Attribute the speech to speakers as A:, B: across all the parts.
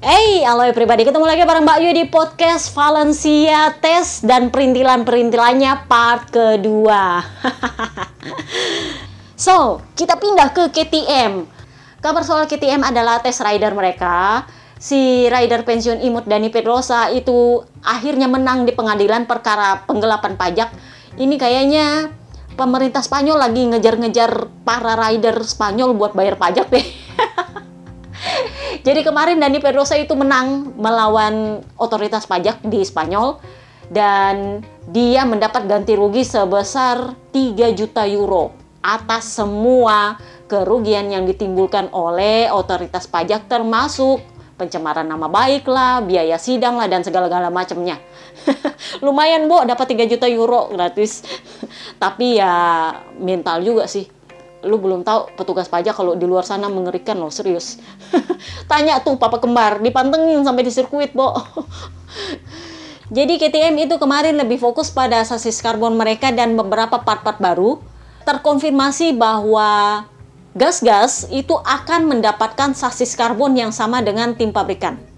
A: Hey, halo pribadi ketemu lagi bareng Mbak Yu di podcast Valencia Tes dan perintilan-perintilannya part kedua. so, kita pindah ke KTM. Kabar soal KTM adalah tes rider mereka. Si rider pensiun imut Dani Pedrosa itu akhirnya menang di pengadilan perkara penggelapan pajak. Ini kayaknya pemerintah Spanyol lagi ngejar-ngejar para rider Spanyol buat bayar pajak deh. Jadi kemarin Dani Pedrosa itu menang melawan otoritas pajak di Spanyol dan dia mendapat ganti rugi sebesar 3 juta euro atas semua kerugian yang ditimbulkan oleh otoritas pajak termasuk pencemaran nama baik lah, biaya sidang lah dan segala-gala macamnya. Lumayan, Bu, dapat 3 juta euro gratis. Tapi ya mental juga sih lu belum tahu petugas pajak kalau di luar sana mengerikan loh serius. Tanya tuh papa kembar dipantengin sampai di sirkuit bo. Jadi KTM itu kemarin lebih fokus pada sasis karbon mereka dan beberapa part-part baru terkonfirmasi bahwa gas-gas itu akan mendapatkan sasis karbon yang sama dengan tim pabrikan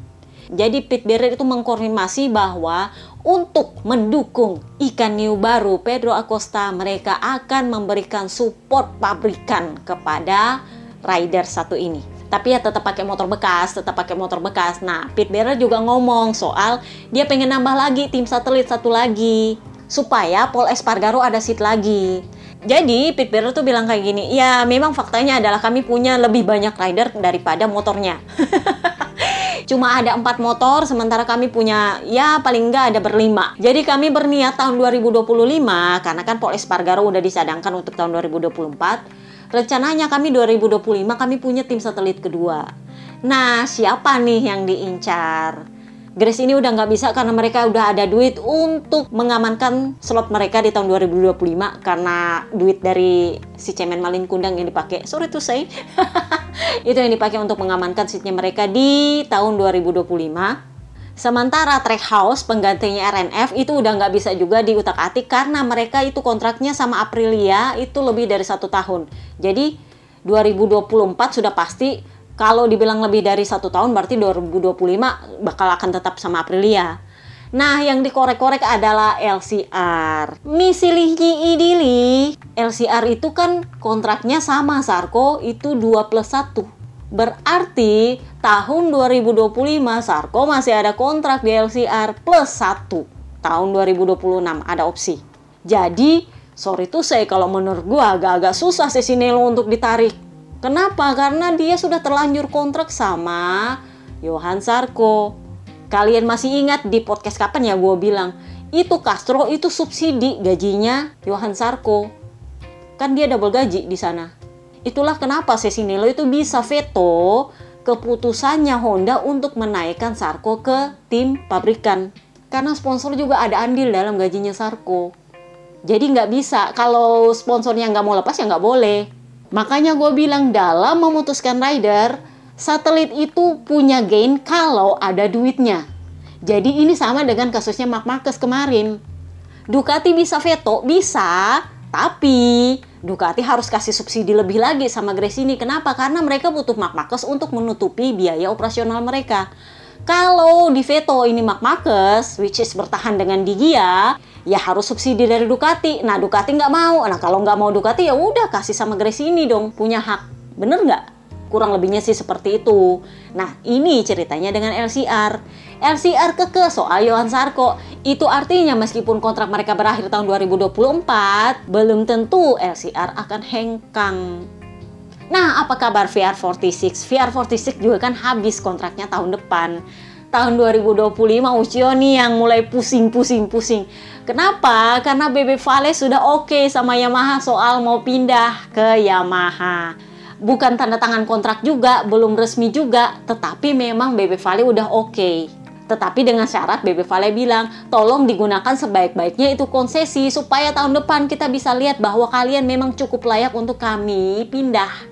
A: jadi Pit Barrett itu mengkonfirmasi bahwa untuk mendukung ikan new baru Pedro Acosta mereka akan memberikan support pabrikan kepada rider satu ini. Tapi ya tetap pakai motor bekas, tetap pakai motor bekas. Nah, Pit Barrett juga ngomong soal dia pengen nambah lagi tim satelit satu lagi supaya Paul Espargaro ada seat lagi. Jadi Pit Barrett tuh bilang kayak gini, ya memang faktanya adalah kami punya lebih banyak rider daripada motornya. cuma ada empat motor sementara kami punya ya paling enggak ada berlima. Jadi kami berniat tahun 2025 karena kan Pol Espargaro udah disadangkan untuk tahun 2024 rencananya kami 2025 kami punya tim satelit kedua. Nah siapa nih yang diincar Grace ini udah nggak bisa karena mereka udah ada duit untuk mengamankan slot mereka di tahun 2025 karena duit dari si cemen malin kundang yang dipakai. Sorry to say. itu yang dipakai untuk mengamankan seatnya mereka di tahun 2025. Sementara Trackhouse penggantinya RNF itu udah nggak bisa juga diutak-atik karena mereka itu kontraknya sama Aprilia itu lebih dari satu tahun. Jadi 2024 sudah pasti kalau dibilang lebih dari satu tahun berarti 2025 bakal akan tetap sama Aprilia. Nah, yang dikorek-korek adalah LCR. Misilihki idili, LCR itu kan kontraknya sama Sarko itu 2 plus 1. Berarti tahun 2025 Sarko masih ada kontrak di LCR plus 1. Tahun 2026 ada opsi. Jadi, sorry tuh saya kalau menurut gua agak-agak susah sih Sinelo untuk ditarik Kenapa? Karena dia sudah terlanjur kontrak sama Johan Sarko. Kalian masih ingat di podcast kapan ya gue bilang, itu Castro itu subsidi gajinya Johan Sarko. Kan dia double gaji di sana. Itulah kenapa Cesinello itu bisa veto keputusannya Honda untuk menaikkan Sarko ke tim pabrikan. Karena sponsor juga ada andil dalam gajinya Sarko. Jadi nggak bisa, kalau sponsornya nggak mau lepas ya nggak boleh. Makanya gue bilang dalam memutuskan rider, satelit itu punya gain kalau ada duitnya. Jadi ini sama dengan kasusnya Mark Marquez kemarin. Ducati bisa veto, bisa, tapi Ducati harus kasih subsidi lebih lagi sama Gresini. Kenapa? Karena mereka butuh Mark Marquez untuk menutupi biaya operasional mereka. Kalau di veto ini Mark Marquez, which is bertahan dengan Digia, ya harus subsidi dari Ducati. Nah Ducati nggak mau. Nah kalau nggak mau Ducati ya udah kasih sama Gresini dong punya hak. Bener nggak? Kurang lebihnya sih seperti itu. Nah ini ceritanya dengan LCR. LCR keke soal Johan Sarko. Itu artinya meskipun kontrak mereka berakhir tahun 2024, belum tentu LCR akan hengkang. Nah, apa kabar VR46? VR46 juga kan habis kontraknya tahun depan tahun 2025 Ucio nih yang mulai pusing-pusing-pusing. Kenapa? Karena BB Vale sudah oke okay sama Yamaha soal mau pindah ke Yamaha. Bukan tanda tangan kontrak juga, belum resmi juga, tetapi memang BB Vale udah oke. Okay. Tetapi dengan syarat BB Vale bilang, tolong digunakan sebaik-baiknya itu konsesi supaya tahun depan kita bisa lihat bahwa kalian memang cukup layak untuk kami pindah.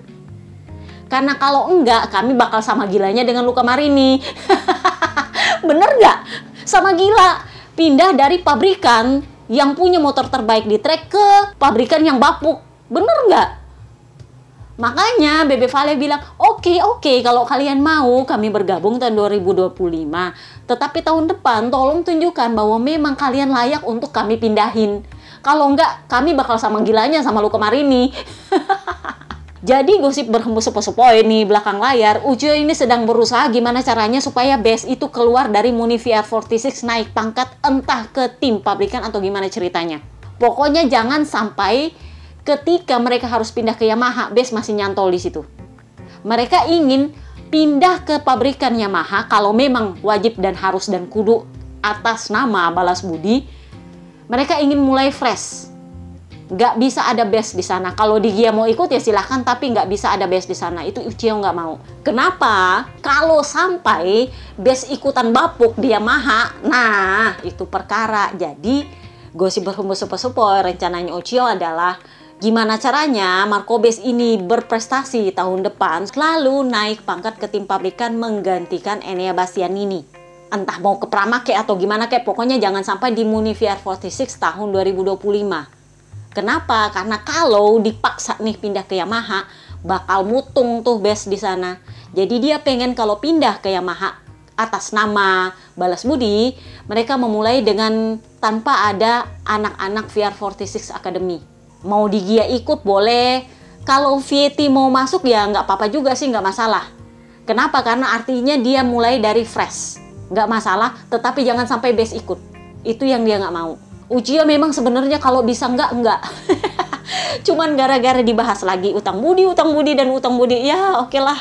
A: Karena kalau enggak, kami bakal sama gilanya dengan Luka Marini. Bener nggak? Sama gila. Pindah dari pabrikan yang punya motor terbaik di trek ke pabrikan yang bapuk. Bener nggak? Makanya Bebe Vale bilang, oke okay, oke okay, kalau kalian mau kami bergabung tahun 2025. Tetapi tahun depan tolong tunjukkan bahwa memang kalian layak untuk kami pindahin. Kalau enggak, kami bakal sama gilanya sama lu kemarin nih. Jadi gosip berhembus sepoi-sepoi nih belakang layar, Ujo ini sedang berusaha gimana caranya supaya Best itu keluar dari Muni VR46 naik pangkat entah ke tim pabrikan atau gimana ceritanya. Pokoknya jangan sampai ketika mereka harus pindah ke Yamaha, Best masih nyantol di situ. Mereka ingin pindah ke pabrikan Yamaha kalau memang wajib dan harus dan kudu atas nama balas budi. Mereka ingin mulai fresh. Nggak bisa ada best di sana. Kalau di Gia mau ikut ya silahkan, tapi nggak bisa ada best di sana. Itu Uchiho nggak mau. Kenapa? Kalau sampai best ikutan bapuk di Yamaha, nah itu perkara. Jadi gosip berhembus sepoi-sepoi rencananya Uchiho adalah Gimana caranya Marco Base ini berprestasi tahun depan lalu naik pangkat ke tim pabrikan menggantikan Enea Bastianini. Entah mau ke Prama kek atau gimana kek, pokoknya jangan sampai di Muni VR46 tahun 2025. Kenapa? Karena kalau dipaksa nih pindah ke Yamaha, bakal mutung tuh base di sana. Jadi dia pengen kalau pindah ke Yamaha atas nama Balas Budi, mereka memulai dengan tanpa ada anak-anak VR46 Academy. Mau di Gia ikut boleh. Kalau Vieti mau masuk ya nggak apa-apa juga sih nggak masalah. Kenapa? Karena artinya dia mulai dari fresh. Nggak masalah tetapi jangan sampai base ikut. Itu yang dia nggak mau Ujian memang sebenarnya kalau bisa nggak nggak cuman gara-gara dibahas lagi utang budi utang budi dan utang budi ya oke okay lah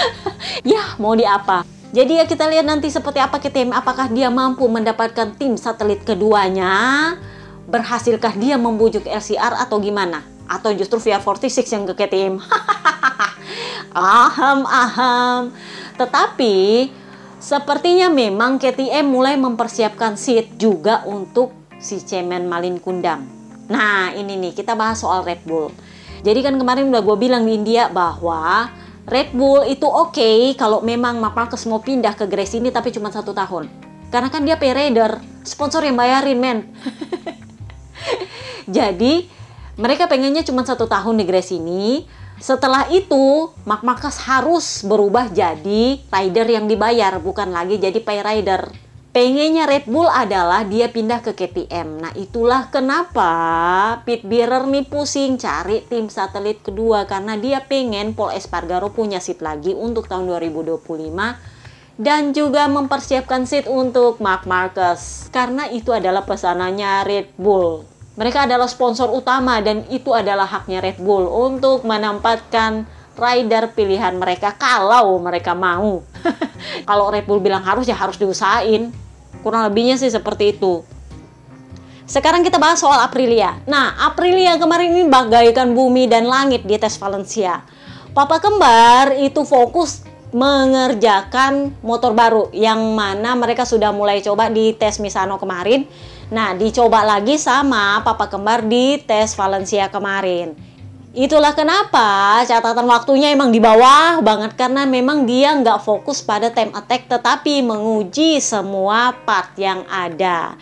A: ya mau di apa jadi ya kita lihat nanti seperti apa KTM apakah dia mampu mendapatkan tim satelit keduanya berhasilkah dia membujuk LCR atau gimana? Atau justru via 46 yang ke KTM? aham, aham. Tetapi sepertinya memang KTM mulai mempersiapkan seat juga untuk si Cemen Malin Kundang. Nah ini nih kita bahas soal Red Bull. Jadi kan kemarin udah gue bilang di India bahwa Red Bull itu oke okay kalau memang Marquez mau pindah ke Grace ini tapi cuma satu tahun. Karena kan dia pay rider, sponsor yang bayarin men. Jadi mereka pengennya cuma satu tahun di Grace ini. Setelah itu, Mark Marcus harus berubah jadi rider yang dibayar, bukan lagi jadi pay rider. Pengennya Red Bull adalah dia pindah ke KTM. Nah itulah kenapa Pit Bearer nih pusing cari tim satelit kedua karena dia pengen Paul Espargaro punya seat lagi untuk tahun 2025 dan juga mempersiapkan seat untuk Mark Marcus karena itu adalah pesanannya Red Bull. Mereka adalah sponsor utama dan itu adalah haknya Red Bull untuk menempatkan rider pilihan mereka kalau mereka mau. kalau Red Bull bilang harus ya harus diusahain. Kurang lebihnya sih seperti itu. Sekarang kita bahas soal Aprilia. Nah, Aprilia kemarin ini bagaikan bumi dan langit di tes Valencia. Papa kembar itu fokus mengerjakan motor baru yang mana mereka sudah mulai coba di tes Misano kemarin Nah, dicoba lagi sama papa kembar di tes Valencia kemarin. Itulah kenapa catatan waktunya emang di bawah banget karena memang dia nggak fokus pada time attack tetapi menguji semua part yang ada.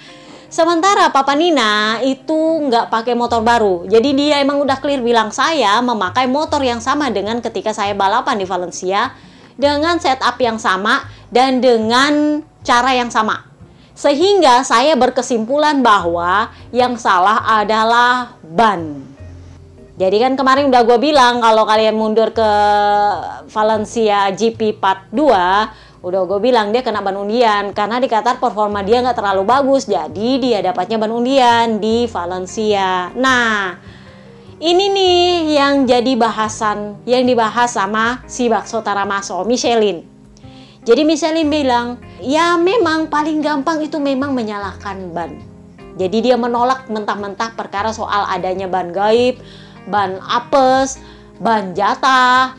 A: Sementara Papa Nina itu nggak pakai motor baru. Jadi dia emang udah clear bilang saya memakai motor yang sama dengan ketika saya balapan di Valencia dengan setup yang sama dan dengan cara yang sama. Sehingga saya berkesimpulan bahwa yang salah adalah ban. Jadi kan kemarin udah gue bilang kalau kalian mundur ke Valencia GP Part 2, udah gue bilang dia kena ban undian karena di Qatar performa dia nggak terlalu bagus, jadi dia dapatnya ban undian di Valencia. Nah, ini nih yang jadi bahasan yang dibahas sama si Bakso Taramaso, Michelin. Jadi Michelin bilang, ya memang paling gampang itu memang menyalahkan ban. Jadi dia menolak mentah-mentah perkara soal adanya ban gaib, ban apes, ban jatah,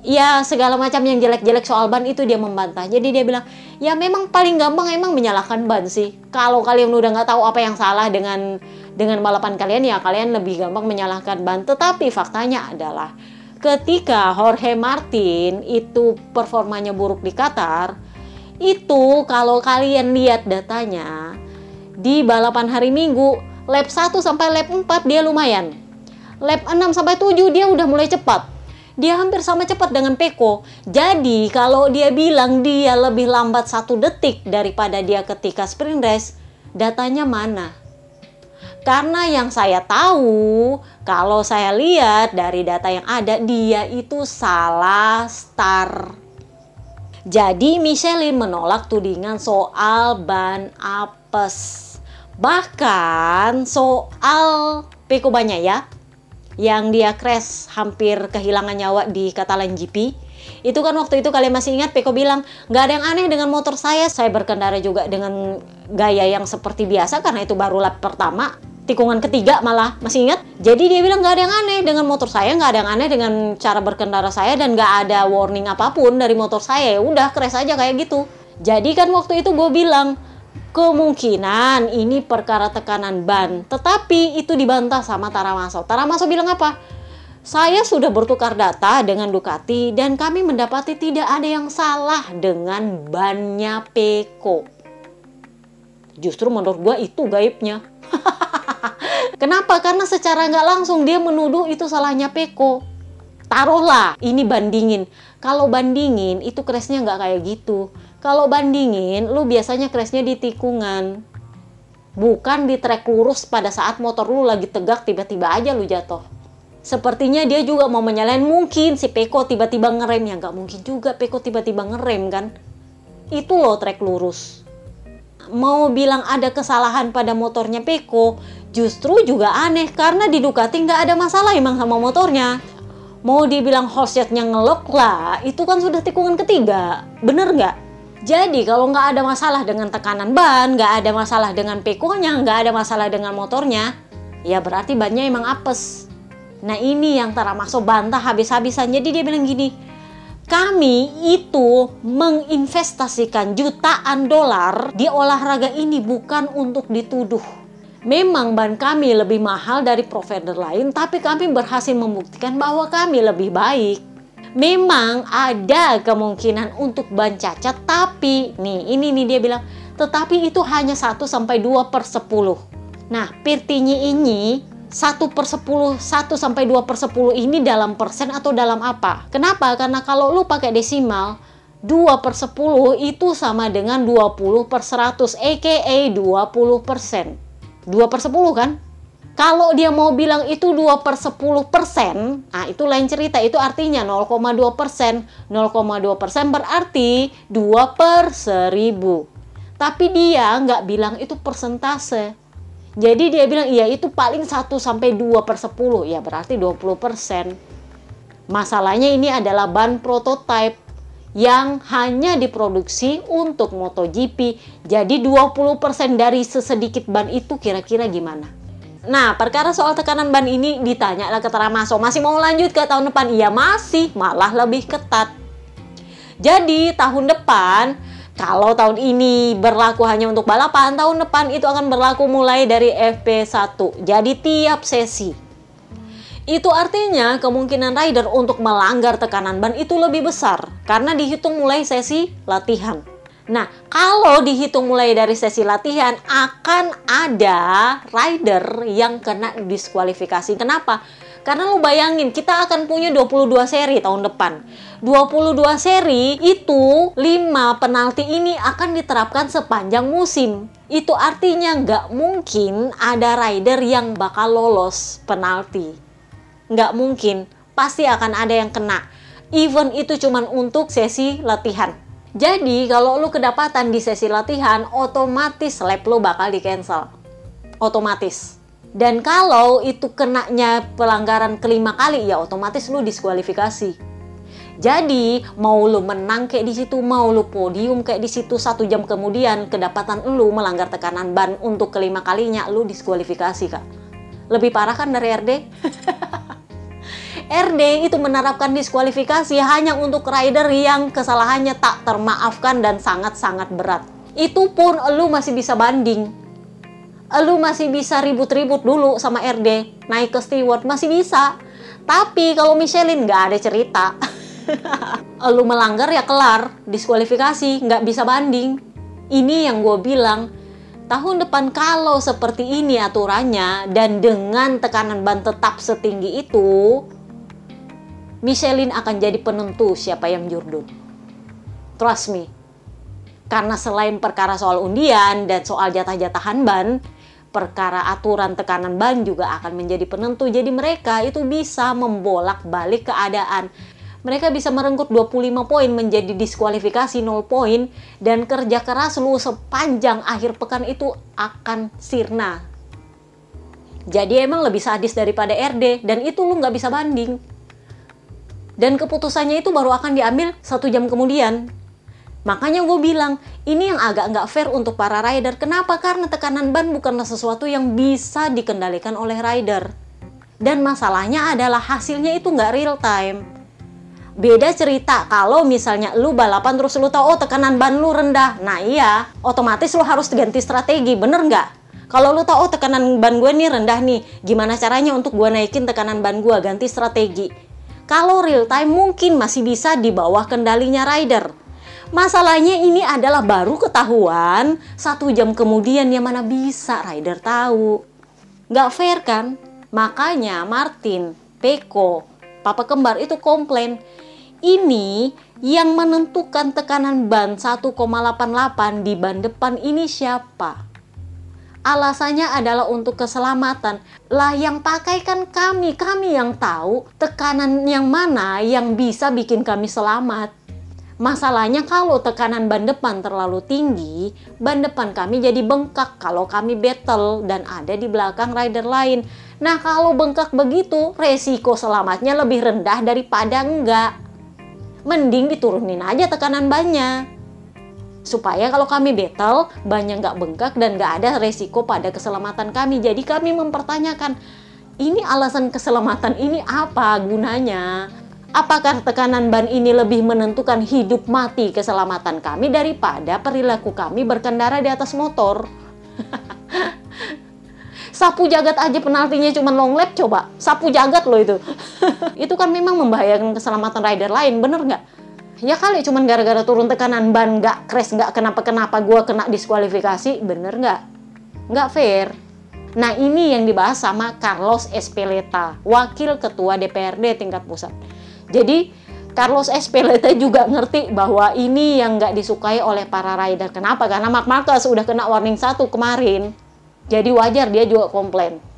A: ya segala macam yang jelek-jelek soal ban itu dia membantah. Jadi dia bilang, ya memang paling gampang emang menyalahkan ban sih. Kalau kalian udah nggak tahu apa yang salah dengan dengan balapan kalian, ya kalian lebih gampang menyalahkan ban. Tetapi faktanya adalah ketika Jorge Martin itu performanya buruk di Qatar, itu kalau kalian lihat datanya di balapan hari Minggu lap 1 sampai lap 4 dia lumayan. Lap 6 sampai 7 dia udah mulai cepat. dia hampir sama cepat dengan Peko. Jadi kalau dia bilang dia lebih lambat satu detik daripada dia ketika sprint race, datanya mana? Karena yang saya tahu, kalau saya lihat dari data yang ada, dia itu salah start. Jadi Michelin menolak tudingan soal ban apes. Bahkan soal Peko banyak ya, yang dia crash hampir kehilangan nyawa di Catalan GP itu kan waktu itu kalian masih ingat Peko bilang nggak ada yang aneh dengan motor saya saya berkendara juga dengan gaya yang seperti biasa karena itu baru lap pertama tikungan ketiga malah masih ingat? Jadi dia bilang nggak ada yang aneh dengan motor saya nggak ada yang aneh dengan cara berkendara saya dan nggak ada warning apa pun dari motor saya. Ya udah crash aja kayak gitu. Jadi kan waktu itu gue bilang kemungkinan ini perkara tekanan ban. Tetapi itu dibantah sama Taramaso. Taramaso bilang apa? Saya sudah bertukar data dengan Ducati dan kami mendapati tidak ada yang salah dengan bannya Peko. Justru menurut gua itu gaibnya. Kenapa? Karena secara nggak langsung dia menuduh itu salahnya Peko. Taruhlah ini bandingin. Kalau bandingin itu crashnya nggak kayak gitu kalau bandingin, lu biasanya crashnya di tikungan. Bukan di trek lurus pada saat motor lu lagi tegak tiba-tiba aja lu jatuh. Sepertinya dia juga mau menyalain mungkin si Peko tiba-tiba ngerem ya nggak mungkin juga Peko tiba-tiba ngerem kan. Itu loh trek lurus. Mau bilang ada kesalahan pada motornya Peko, justru juga aneh karena di Ducati nggak ada masalah emang sama motornya. Mau dibilang horsetnya ngelok lah, itu kan sudah tikungan ketiga, bener nggak? Jadi kalau nggak ada masalah dengan tekanan ban, nggak ada masalah dengan pekonya, nggak ada masalah dengan motornya, ya berarti bannya emang apes. Nah ini yang Tara masuk bantah habis-habisan. Jadi dia bilang gini, kami itu menginvestasikan jutaan dolar di olahraga ini bukan untuk dituduh. Memang ban kami lebih mahal dari provider lain, tapi kami berhasil membuktikan bahwa kami lebih baik memang ada kemungkinan untuk ban cacat tapi nih ini nih dia bilang tetapi itu hanya 1 sampai 2 per 10 nah Pirtinyi ini 1 per 10 1 sampai 2 per 10 ini dalam persen atau dalam apa? Kenapa? Karena kalau lu pakai desimal 2 per 10 itu sama dengan 20 per 100 aka 20 persen. 2 per 10 kan kalau dia mau bilang itu 2 per 10 persen, nah itu lain cerita. Itu artinya 0,2 persen. 0,2 persen berarti 2 per 1000. Tapi dia nggak bilang itu persentase. Jadi dia bilang iya itu paling 1 sampai 2 per 10. Ya berarti 20 persen. Masalahnya ini adalah ban prototype yang hanya diproduksi untuk MotoGP. Jadi 20% dari sesedikit ban itu kira-kira gimana? Nah, perkara soal tekanan ban ini ditanya lah ke Taramaso, masih mau lanjut ke tahun depan? Iya masih, malah lebih ketat. Jadi, tahun depan, kalau tahun ini berlaku hanya untuk balapan, tahun depan itu akan berlaku mulai dari FP1. Jadi, tiap sesi. Itu artinya kemungkinan rider untuk melanggar tekanan ban itu lebih besar karena dihitung mulai sesi latihan. Nah, kalau dihitung mulai dari sesi latihan akan ada rider yang kena diskualifikasi. Kenapa? Karena lu bayangin kita akan punya 22 seri tahun depan. 22 seri itu 5 penalti ini akan diterapkan sepanjang musim. Itu artinya nggak mungkin ada rider yang bakal lolos penalti. Nggak mungkin. Pasti akan ada yang kena. Even itu cuman untuk sesi latihan jadi kalau lu kedapatan di sesi latihan, otomatis lap lu bakal di cancel. Otomatis. Dan kalau itu kenanya pelanggaran kelima kali, ya otomatis lu diskualifikasi. Jadi mau lu menang kayak di situ, mau lu podium kayak di situ satu jam kemudian kedapatan lu melanggar tekanan ban untuk kelima kalinya, lu diskualifikasi kak. Lebih parah kan dari RD? RD itu menerapkan diskualifikasi hanya untuk rider yang kesalahannya tak termaafkan dan sangat-sangat berat. Itu pun lu masih bisa banding. Lu masih bisa ribut-ribut dulu sama RD, naik ke steward masih bisa. Tapi kalau Michelin nggak ada cerita. lu melanggar ya kelar, diskualifikasi, nggak bisa banding. Ini yang gue bilang, tahun depan kalau seperti ini aturannya dan dengan tekanan ban tetap setinggi itu, Michelin akan jadi penentu siapa yang jurdun. Trust me. Karena selain perkara soal undian dan soal jatah-jatahan ban, perkara aturan tekanan ban juga akan menjadi penentu. Jadi mereka itu bisa membolak-balik keadaan. Mereka bisa merenggut 25 poin menjadi diskualifikasi 0 poin dan kerja keras lu sepanjang akhir pekan itu akan sirna. Jadi emang lebih sadis daripada RD dan itu lu nggak bisa banding. Dan keputusannya itu baru akan diambil satu jam kemudian. Makanya gue bilang, ini yang agak nggak fair untuk para rider. Kenapa? Karena tekanan ban bukanlah sesuatu yang bisa dikendalikan oleh rider. Dan masalahnya adalah hasilnya itu nggak real time. Beda cerita kalau misalnya lu balapan terus lu tahu oh tekanan ban lu rendah. Nah iya, otomatis lu harus ganti strategi, bener nggak? Kalau lu tahu oh tekanan ban gue nih rendah nih, gimana caranya untuk gue naikin tekanan ban gue, ganti strategi. Kalau real time mungkin masih bisa di bawah kendalinya rider Masalahnya ini adalah baru ketahuan satu jam kemudian yang mana bisa rider tahu. Nggak fair kan? Makanya Martin, Peko, Papa Kembar itu komplain. Ini yang menentukan tekanan ban 1,88 di ban depan ini siapa? Alasannya adalah untuk keselamatan. Lah yang pakai kan kami, kami yang tahu tekanan yang mana yang bisa bikin kami selamat. Masalahnya kalau tekanan ban depan terlalu tinggi, ban depan kami jadi bengkak kalau kami battle dan ada di belakang rider lain. Nah kalau bengkak begitu, resiko selamatnya lebih rendah daripada enggak. Mending diturunin aja tekanan bannya. Supaya kalau kami battle, banyak nggak bengkak dan nggak ada resiko pada keselamatan kami. Jadi kami mempertanyakan, ini alasan keselamatan ini apa gunanya? Apakah tekanan ban ini lebih menentukan hidup mati keselamatan kami daripada perilaku kami berkendara di atas motor? Sapu jagat aja penaltinya cuma long lap coba. Sapu jagat loh itu. itu kan memang membahayakan keselamatan rider lain, bener nggak? Ya kali cuman gara-gara turun tekanan ban nggak crash nggak kenapa-kenapa gue kena diskualifikasi, bener nggak? Nggak fair. Nah ini yang dibahas sama Carlos Espeleta, Wakil Ketua DPRD tingkat pusat. Jadi Carlos Espeleta juga ngerti bahwa ini yang nggak disukai oleh para rider. Kenapa? Karena Mark Marquez udah kena warning satu kemarin. Jadi wajar dia juga komplain.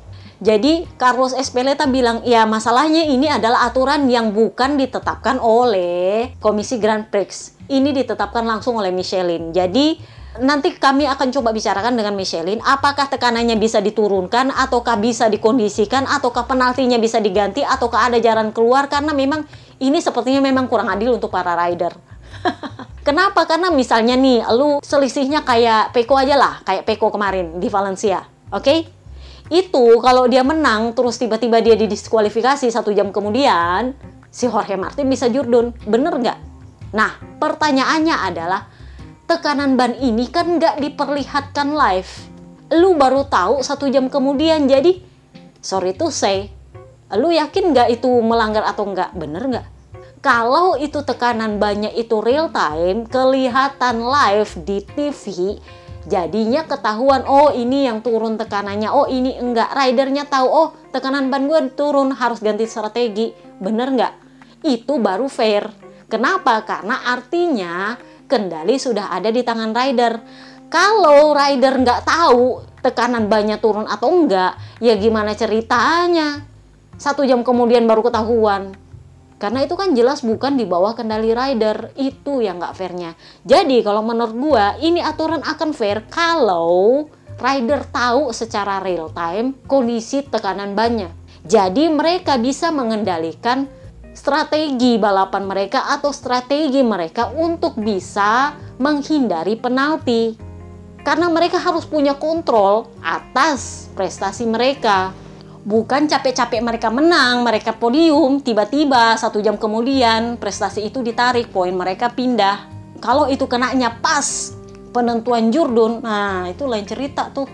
A: Jadi Carlos Espeleta bilang, ya masalahnya ini adalah aturan yang bukan ditetapkan oleh Komisi Grand Prix. Ini ditetapkan langsung oleh Michelin. Jadi nanti kami akan coba bicarakan dengan Michelin apakah tekanannya bisa diturunkan ataukah bisa dikondisikan ataukah penaltinya bisa diganti ataukah ada jalan keluar karena memang ini sepertinya memang kurang adil untuk para rider. Kenapa? Karena misalnya nih, lu selisihnya kayak Peko aja lah, kayak Peko kemarin di Valencia, oke? Okay? Itu kalau dia menang, terus tiba-tiba dia didiskualifikasi satu jam kemudian, si Jorge Martin bisa jurdun, bener nggak? Nah, pertanyaannya adalah, tekanan ban ini kan nggak diperlihatkan live. Lu baru tahu satu jam kemudian, jadi sorry to say, lu yakin nggak itu melanggar atau nggak? Bener nggak? Kalau itu tekanan banyak itu real time, kelihatan live di TV, jadinya ketahuan, oh ini yang turun tekanannya, oh ini enggak. Ridernya tahu, oh tekanan ban gue turun, harus ganti strategi. Bener nggak? Itu baru fair. Kenapa? Karena artinya kendali sudah ada di tangan rider. Kalau rider nggak tahu tekanan banyak turun atau enggak, ya gimana ceritanya? Satu jam kemudian baru ketahuan. Karena itu kan jelas bukan di bawah kendali rider. Itu yang nggak fairnya. Jadi kalau menurut gua ini aturan akan fair kalau rider tahu secara real time kondisi tekanan bannya. Jadi mereka bisa mengendalikan strategi balapan mereka atau strategi mereka untuk bisa menghindari penalti. Karena mereka harus punya kontrol atas prestasi mereka bukan capek-capek mereka menang, mereka podium, tiba-tiba satu jam kemudian prestasi itu ditarik, poin mereka pindah. Kalau itu kenanya pas penentuan jurdun, nah itu lain cerita tuh.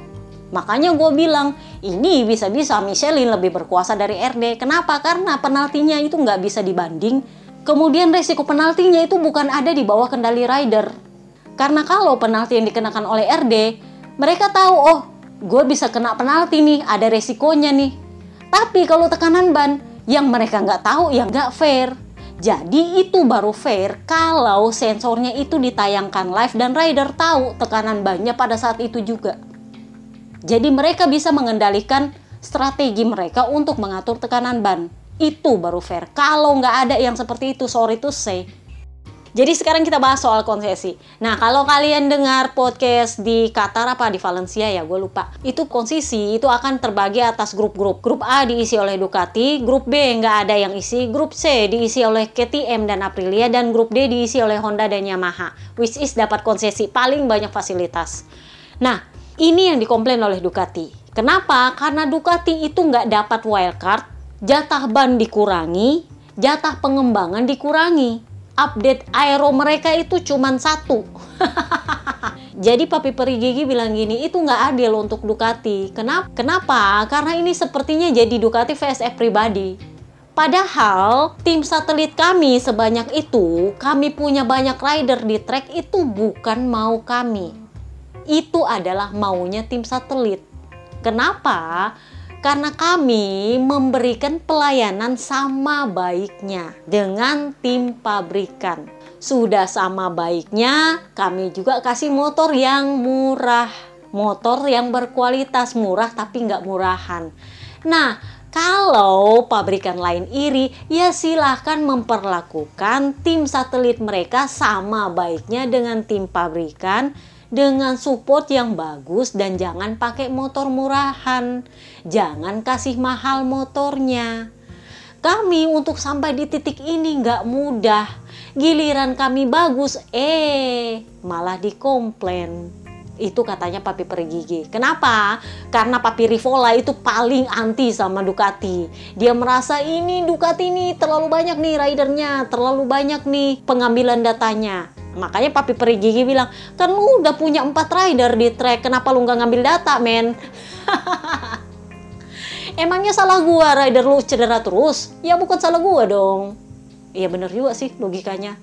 A: Makanya gue bilang, ini bisa-bisa Michelin lebih berkuasa dari RD. Kenapa? Karena penaltinya itu nggak bisa dibanding. Kemudian resiko penaltinya itu bukan ada di bawah kendali rider. Karena kalau penalti yang dikenakan oleh RD, mereka tahu, oh gue bisa kena penalti nih, ada resikonya nih. Tapi kalau tekanan ban, Yang mereka nggak tahu yang nggak fair. Jadi itu baru fair kalau sensornya itu ditayangkan live dan rider tahu tekanan bannya pada saat itu juga. Jadi mereka bisa mengendalikan strategi mereka untuk mengatur tekanan ban. Itu baru fair. Kalau nggak ada yang seperti itu, sorry to say, jadi sekarang kita bahas soal konsesi. Nah, kalau kalian dengar podcast di Qatar apa di Valencia ya, gue lupa. Itu konsesi itu akan terbagi atas grup-grup. Grup A diisi oleh Ducati, grup B nggak ada yang isi, grup C diisi oleh KTM dan Aprilia, dan grup D diisi oleh Honda dan Yamaha. Which is dapat konsesi paling banyak fasilitas. Nah, ini yang dikomplain oleh Ducati. Kenapa? Karena Ducati itu nggak dapat wildcard, jatah ban dikurangi, jatah pengembangan dikurangi update aero mereka itu cuma satu. Jadi Papi Peri Gigi bilang gini, itu nggak adil untuk Ducati. Kenapa? Kenapa? Karena ini sepertinya jadi Ducati VSF pribadi. Padahal tim satelit kami sebanyak itu, kami punya banyak rider di track itu bukan mau kami. Itu adalah maunya tim satelit. Kenapa? Karena kami memberikan pelayanan sama baiknya dengan tim pabrikan. Sudah sama baiknya, kami juga kasih motor yang murah, motor yang berkualitas murah tapi nggak murahan. Nah, kalau pabrikan lain iri, ya silahkan memperlakukan tim satelit mereka sama baiknya dengan tim pabrikan dengan support yang bagus dan jangan pakai motor murahan. Jangan kasih mahal motornya. Kami untuk sampai di titik ini nggak mudah. Giliran kami bagus, eh malah dikomplain. Itu katanya Papi Pergigi. Kenapa? Karena Papi Rivola itu paling anti sama Ducati. Dia merasa ini Ducati ini terlalu banyak nih ridernya, terlalu banyak nih pengambilan datanya. Makanya Papi Perigigi bilang, kan lu udah punya empat rider di track, kenapa lu nggak ngambil data, men? Emangnya salah gua rider lu cedera terus? Ya bukan salah gua dong. Iya bener juga sih logikanya.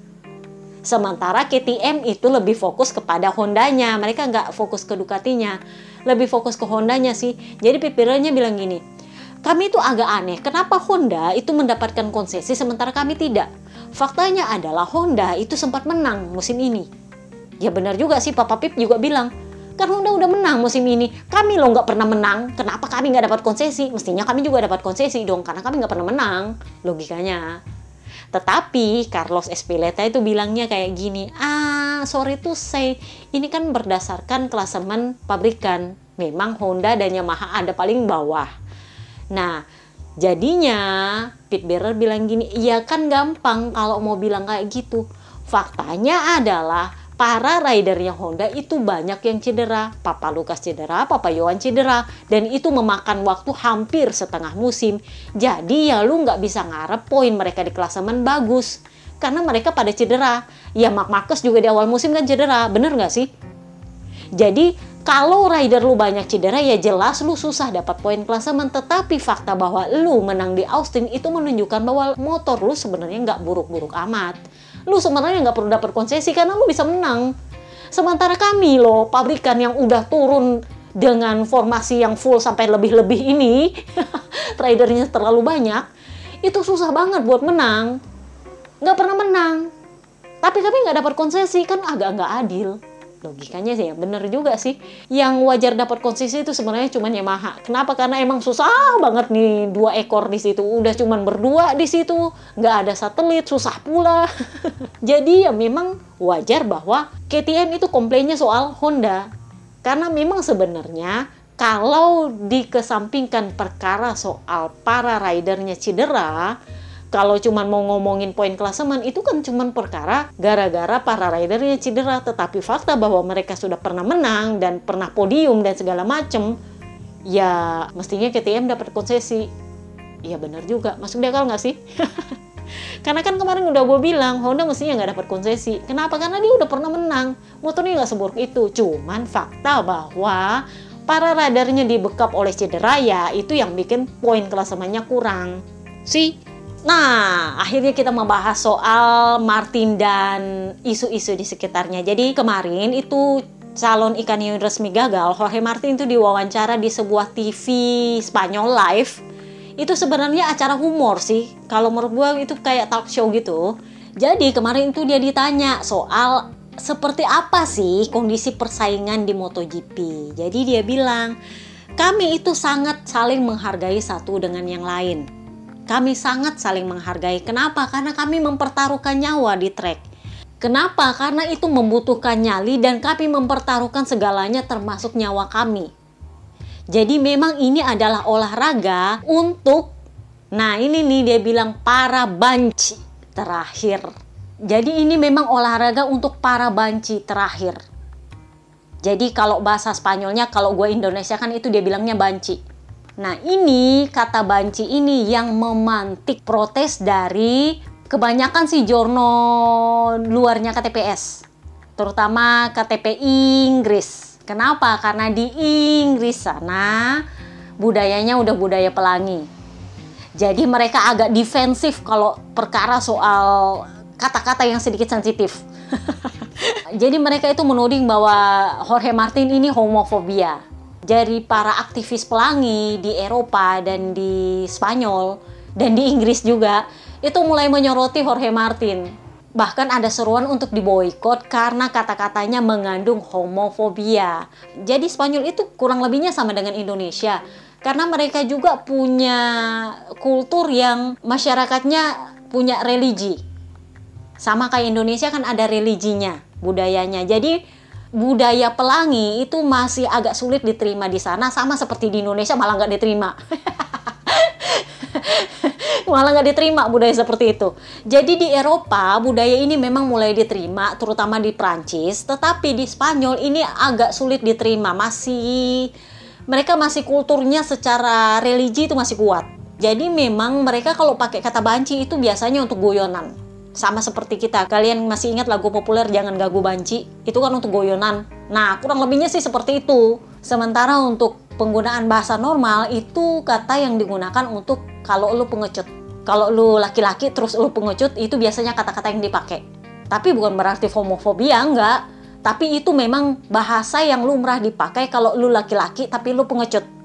A: Sementara KTM itu lebih fokus kepada Hondanya, mereka nggak fokus ke Ducatinya, lebih fokus ke Hondanya sih. Jadi pipirannya bilang gini, kami itu agak aneh, kenapa Honda itu mendapatkan konsesi sementara kami tidak? Faktanya adalah Honda itu sempat menang musim ini. Ya benar juga sih Papa Pip juga bilang, kan Honda udah menang musim ini. Kami loh nggak pernah menang. Kenapa kami nggak dapat konsesi? Mestinya kami juga dapat konsesi dong, karena kami nggak pernah menang. Logikanya. Tetapi Carlos Espeleta itu bilangnya kayak gini, ah sorry to say, ini kan berdasarkan klasemen pabrikan. Memang Honda dan Yamaha ada paling bawah. Nah, Jadinya Pit Bearer bilang gini, iya kan gampang kalau mau bilang kayak gitu. Faktanya adalah para ridernya Honda itu banyak yang cedera. Papa Lukas cedera, Papa Yohan cedera. Dan itu memakan waktu hampir setengah musim. Jadi ya lu nggak bisa ngarep poin mereka di klasemen bagus. Karena mereka pada cedera. Ya Mark Marcus juga di awal musim kan cedera. Bener nggak sih? Jadi kalau rider lu banyak cedera ya jelas lu susah dapat poin klasemen. Tetapi fakta bahwa lu menang di Austin itu menunjukkan bahwa motor lu sebenarnya nggak buruk-buruk amat. Lu sebenarnya nggak perlu dapat konsesi karena lu bisa menang. Sementara kami loh pabrikan yang udah turun dengan formasi yang full sampai lebih-lebih ini ridernya terlalu banyak itu susah banget buat menang. Nggak pernah menang. Tapi kami nggak dapat konsesi kan agak nggak adil logikanya sih ya bener juga sih. Yang wajar dapat konsisi itu sebenarnya cuma Yamaha. Kenapa? Karena emang susah banget nih dua ekor di situ. Udah cuman berdua di situ. Nggak ada satelit susah pula. Jadi ya memang wajar bahwa KTM itu komplainnya soal Honda. Karena memang sebenarnya kalau dikesampingkan perkara soal para ridernya cedera kalau cuma mau ngomongin poin klasemen itu kan cuma perkara gara-gara para ridernya cedera. Tetapi fakta bahwa mereka sudah pernah menang dan pernah podium dan segala macem ya mestinya KTM dapat konsesi. Iya benar juga. Masuk di akal nggak sih? Karena kan kemarin udah gue bilang Honda mestinya nggak dapat konsesi. Kenapa? Karena dia udah pernah menang. Motornya nggak seburuk itu. Cuman fakta bahwa para ridernya dibekap oleh cedera ya itu yang bikin poin klasemennya kurang. Sih Nah, akhirnya kita membahas soal Martin dan isu-isu di sekitarnya. Jadi kemarin itu calon ikan hiu resmi gagal, Jorge Martin itu diwawancara di sebuah TV Spanyol live itu sebenarnya acara humor sih. Kalau menurut gue itu kayak talk show gitu. Jadi kemarin itu dia ditanya soal seperti apa sih kondisi persaingan di MotoGP. Jadi dia bilang, kami itu sangat saling menghargai satu dengan yang lain. Kami sangat saling menghargai. Kenapa? Karena kami mempertaruhkan nyawa di trek. Kenapa? Karena itu membutuhkan nyali dan kami mempertaruhkan segalanya termasuk nyawa kami. Jadi memang ini adalah olahraga untuk Nah ini nih dia bilang para banci terakhir. Jadi ini memang olahraga untuk para banci terakhir. Jadi kalau bahasa Spanyolnya, kalau gue Indonesia kan itu dia bilangnya banci. Nah ini kata banci ini yang memantik protes dari kebanyakan sih jorno luarnya KTPS. Terutama KTP Inggris. Kenapa? Karena di Inggris sana budayanya udah budaya pelangi. Jadi mereka agak defensif kalau perkara soal kata-kata yang sedikit sensitif. Jadi mereka itu menuding bahwa Jorge Martin ini homofobia. Dari para aktivis pelangi di Eropa dan di Spanyol dan di Inggris juga itu mulai menyoroti Jorge Martin. Bahkan ada seruan untuk diboykot karena kata-katanya mengandung homofobia. Jadi Spanyol itu kurang lebihnya sama dengan Indonesia karena mereka juga punya kultur yang masyarakatnya punya religi sama kayak Indonesia kan ada religinya, budayanya. Jadi budaya pelangi itu masih agak sulit diterima di sana sama seperti di Indonesia malah nggak diterima. malah nggak diterima budaya seperti itu. Jadi di Eropa budaya ini memang mulai diterima, terutama di Prancis. Tetapi di Spanyol ini agak sulit diterima, masih mereka masih kulturnya secara religi itu masih kuat. Jadi memang mereka kalau pakai kata banci itu biasanya untuk goyonan sama seperti kita. Kalian masih ingat lagu populer Jangan Gagu Banci? Itu kan untuk goyonan. Nah, kurang lebihnya sih seperti itu. Sementara untuk penggunaan bahasa normal itu kata yang digunakan untuk kalau lu pengecut. Kalau lu laki-laki terus lu pengecut itu biasanya kata-kata yang dipakai. Tapi bukan berarti homofobia, enggak. Tapi itu memang bahasa yang lumrah dipakai kalau lu laki-laki tapi lu pengecut.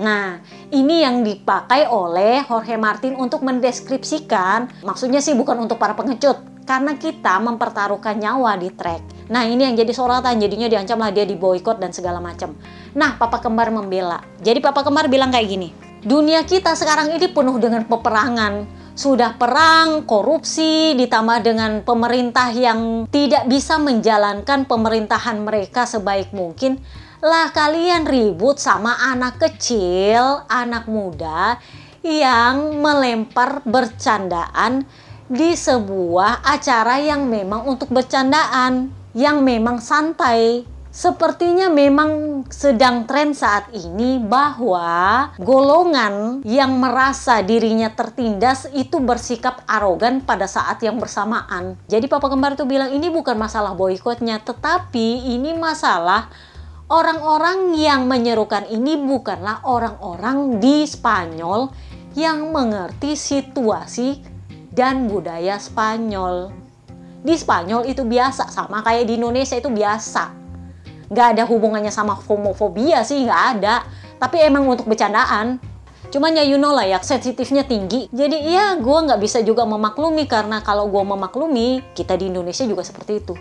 A: Nah, ini yang dipakai oleh Jorge Martin untuk mendeskripsikan, maksudnya sih bukan untuk para pengecut, karena kita mempertaruhkan nyawa di trek. Nah, ini yang jadi sorotan, jadinya diancam lah dia diboykot dan segala macam. Nah, Papa Kembar membela. Jadi Papa Kembar bilang kayak gini, dunia kita sekarang ini penuh dengan peperangan, sudah perang, korupsi, ditambah dengan pemerintah yang tidak bisa menjalankan pemerintahan mereka sebaik mungkin lah kalian ribut sama anak kecil, anak muda yang melempar bercandaan di sebuah acara yang memang untuk bercandaan, yang memang santai. Sepertinya memang sedang tren saat ini bahwa golongan yang merasa dirinya tertindas itu bersikap arogan pada saat yang bersamaan. Jadi Papa Kembar itu bilang ini bukan masalah boikotnya, tetapi ini masalah Orang-orang yang menyerukan ini bukanlah orang-orang di Spanyol yang mengerti situasi dan budaya Spanyol. Di Spanyol itu biasa, sama kayak di Indonesia itu biasa. Gak ada hubungannya sama homofobia sih, gak ada. Tapi emang untuk bercandaan. Cuman ya you know lah ya, sensitifnya tinggi. Jadi iya gue nggak bisa juga memaklumi karena kalau gue memaklumi, kita di Indonesia juga seperti itu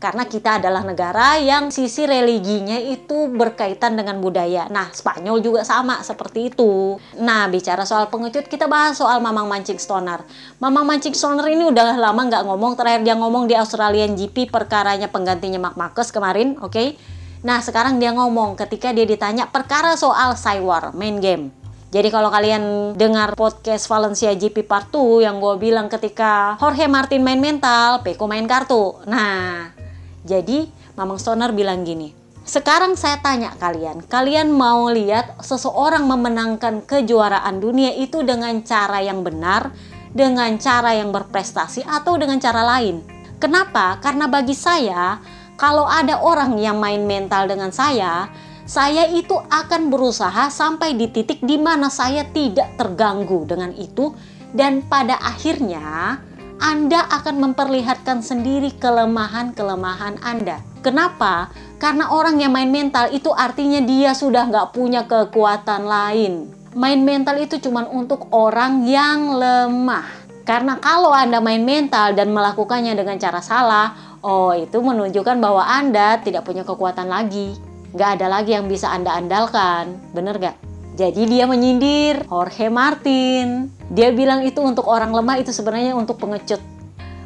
A: karena kita adalah negara yang sisi religinya itu berkaitan dengan budaya. Nah, Spanyol juga sama seperti itu. Nah, bicara soal pengecut, kita bahas soal Mamang Mancing Stoner. Mamang Mancing Stoner ini udah lama nggak ngomong, terakhir dia ngomong di Australian GP perkaranya penggantinya Mark Marcus kemarin, oke? Okay? Nah, sekarang dia ngomong ketika dia ditanya perkara soal Cywar, main game. Jadi kalau kalian dengar podcast Valencia GP Part 2 yang gue bilang ketika Jorge Martin main mental, Peko main kartu. Nah, jadi Mamang Stoner bilang gini, sekarang saya tanya kalian, kalian mau lihat seseorang memenangkan kejuaraan dunia itu dengan cara yang benar, dengan cara yang berprestasi atau dengan cara lain? Kenapa? Karena bagi saya, kalau ada orang yang main mental dengan saya, saya itu akan berusaha sampai di titik di mana saya tidak terganggu dengan itu dan pada akhirnya anda akan memperlihatkan sendiri kelemahan-kelemahan Anda. Kenapa? Karena orang yang main mental itu artinya dia sudah nggak punya kekuatan lain. main mental itu cuma untuk orang yang lemah. Karena kalau Anda main mental dan melakukannya dengan cara salah, oh itu menunjukkan bahwa Anda tidak punya kekuatan lagi. Gak ada lagi yang bisa Anda andalkan, bener gak? Jadi dia menyindir Jorge Martin. Dia bilang itu untuk orang lemah itu sebenarnya untuk pengecut.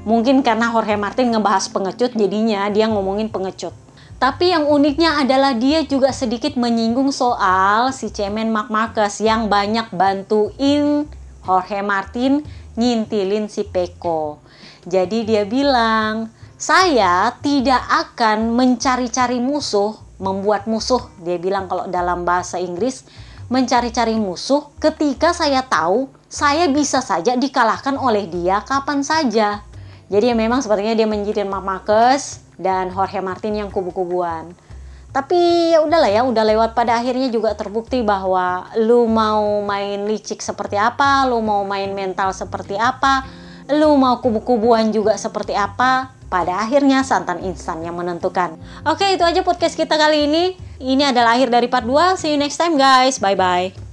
A: Mungkin karena Jorge Martin ngebahas pengecut jadinya dia ngomongin pengecut. Tapi yang uniknya adalah dia juga sedikit menyinggung soal si cemen Mark Marcus yang banyak bantuin Jorge Martin nyintilin si Peko. Jadi dia bilang, saya tidak akan mencari-cari musuh, membuat musuh. Dia bilang kalau dalam bahasa Inggris, mencari-cari musuh ketika saya tahu saya bisa saja dikalahkan oleh dia kapan saja. Jadi memang sepertinya dia Mark Marcus dan Jorge Martin yang kubu-kubuan. Tapi ya udahlah ya, udah lewat pada akhirnya juga terbukti bahwa lu mau main licik seperti apa, lu mau main mental seperti apa, lu mau kubu-kubuan juga seperti apa, pada akhirnya santan instan yang menentukan. Oke, itu aja podcast kita kali ini. Ini adalah akhir dari part 2. See you next time guys. Bye-bye.